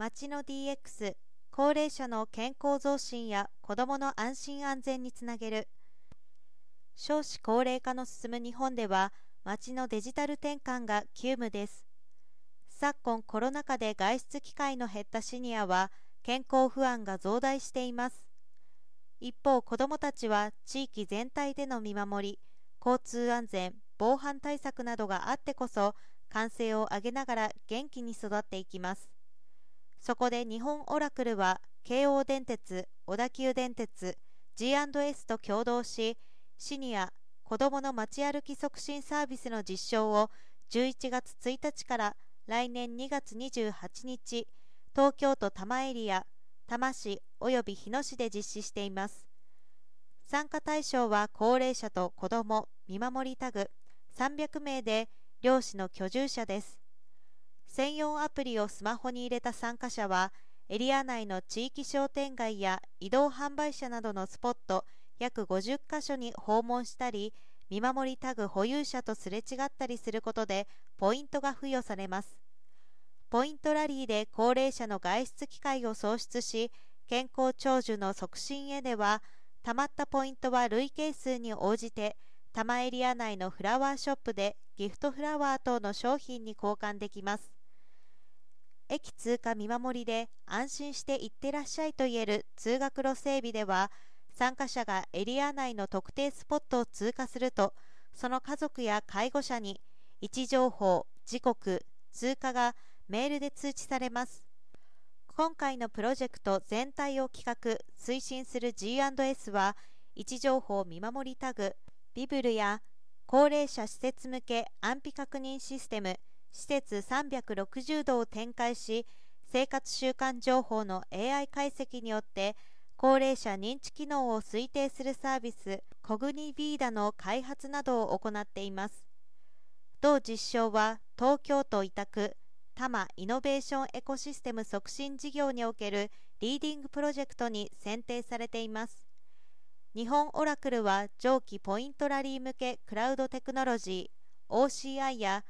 町の DX 高齢者の健康増進や子どもの安心安全につなげる。少子高齢化の進む日本では町のデジタル転換が急務です。昨今コロナ禍で外出機会の減ったシニアは健康不安が増大しています。一方子どもたちは地域全体での見守り交通安全防犯対策などがあってこそ歓声を上げながら元気に育っていきます。そこで日本オラクルは京王電鉄小田急電鉄 G&S と共同しシニア子どもの街歩き促進サービスの実証を11月1日から来年2月28日東京都多摩エリア多摩市及び日野市で実施しています。参加対象は高齢者と子ども見守りタグ300名で漁師の居住者です。専用アプリをスマホに入れた参加者はエリア内の地域商店街や移動販売車などのスポット約50カ所に訪問したり見守りタグ保有者とすれ違ったりすることでポイントが付与されます。ポイントラリーで高齢者の外出機会を創出し健康長寿の促進へではたまったポイントは累計数に応じて多摩エリア内のフラワーショップでギフトフラワー等の商品に交換できます。駅通過見守りで安心して行ってらっしゃいと言える通学路整備では参加者がエリア内の特定スポットを通過するとその家族や介護者に位置情報時刻通過がメールで通知されます。今回のプロジェクト全体を企画推進する G&S は位置情報見守りタグビブルや高齢者施設向け安否確認システム施設360度を展開し生活習慣情報の AI 解析によって高齢者認知機能を推定するサービスコグニビーダの開発などを行っています。同実証は東京都委託多摩イノベーションエコシステム促進事業におけるリーディングプロジェクトに選定されています。日本オラクルは上記ポイントラリー向けクラウドテクノロジー OCI や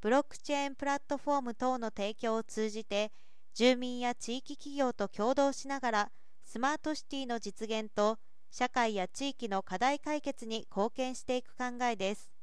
ブロックチェーンプラットフォーム等の提供を通じて住民や地域企業と協働しながらスマートシティの実現と社会や地域の課題解決に貢献していく考えです。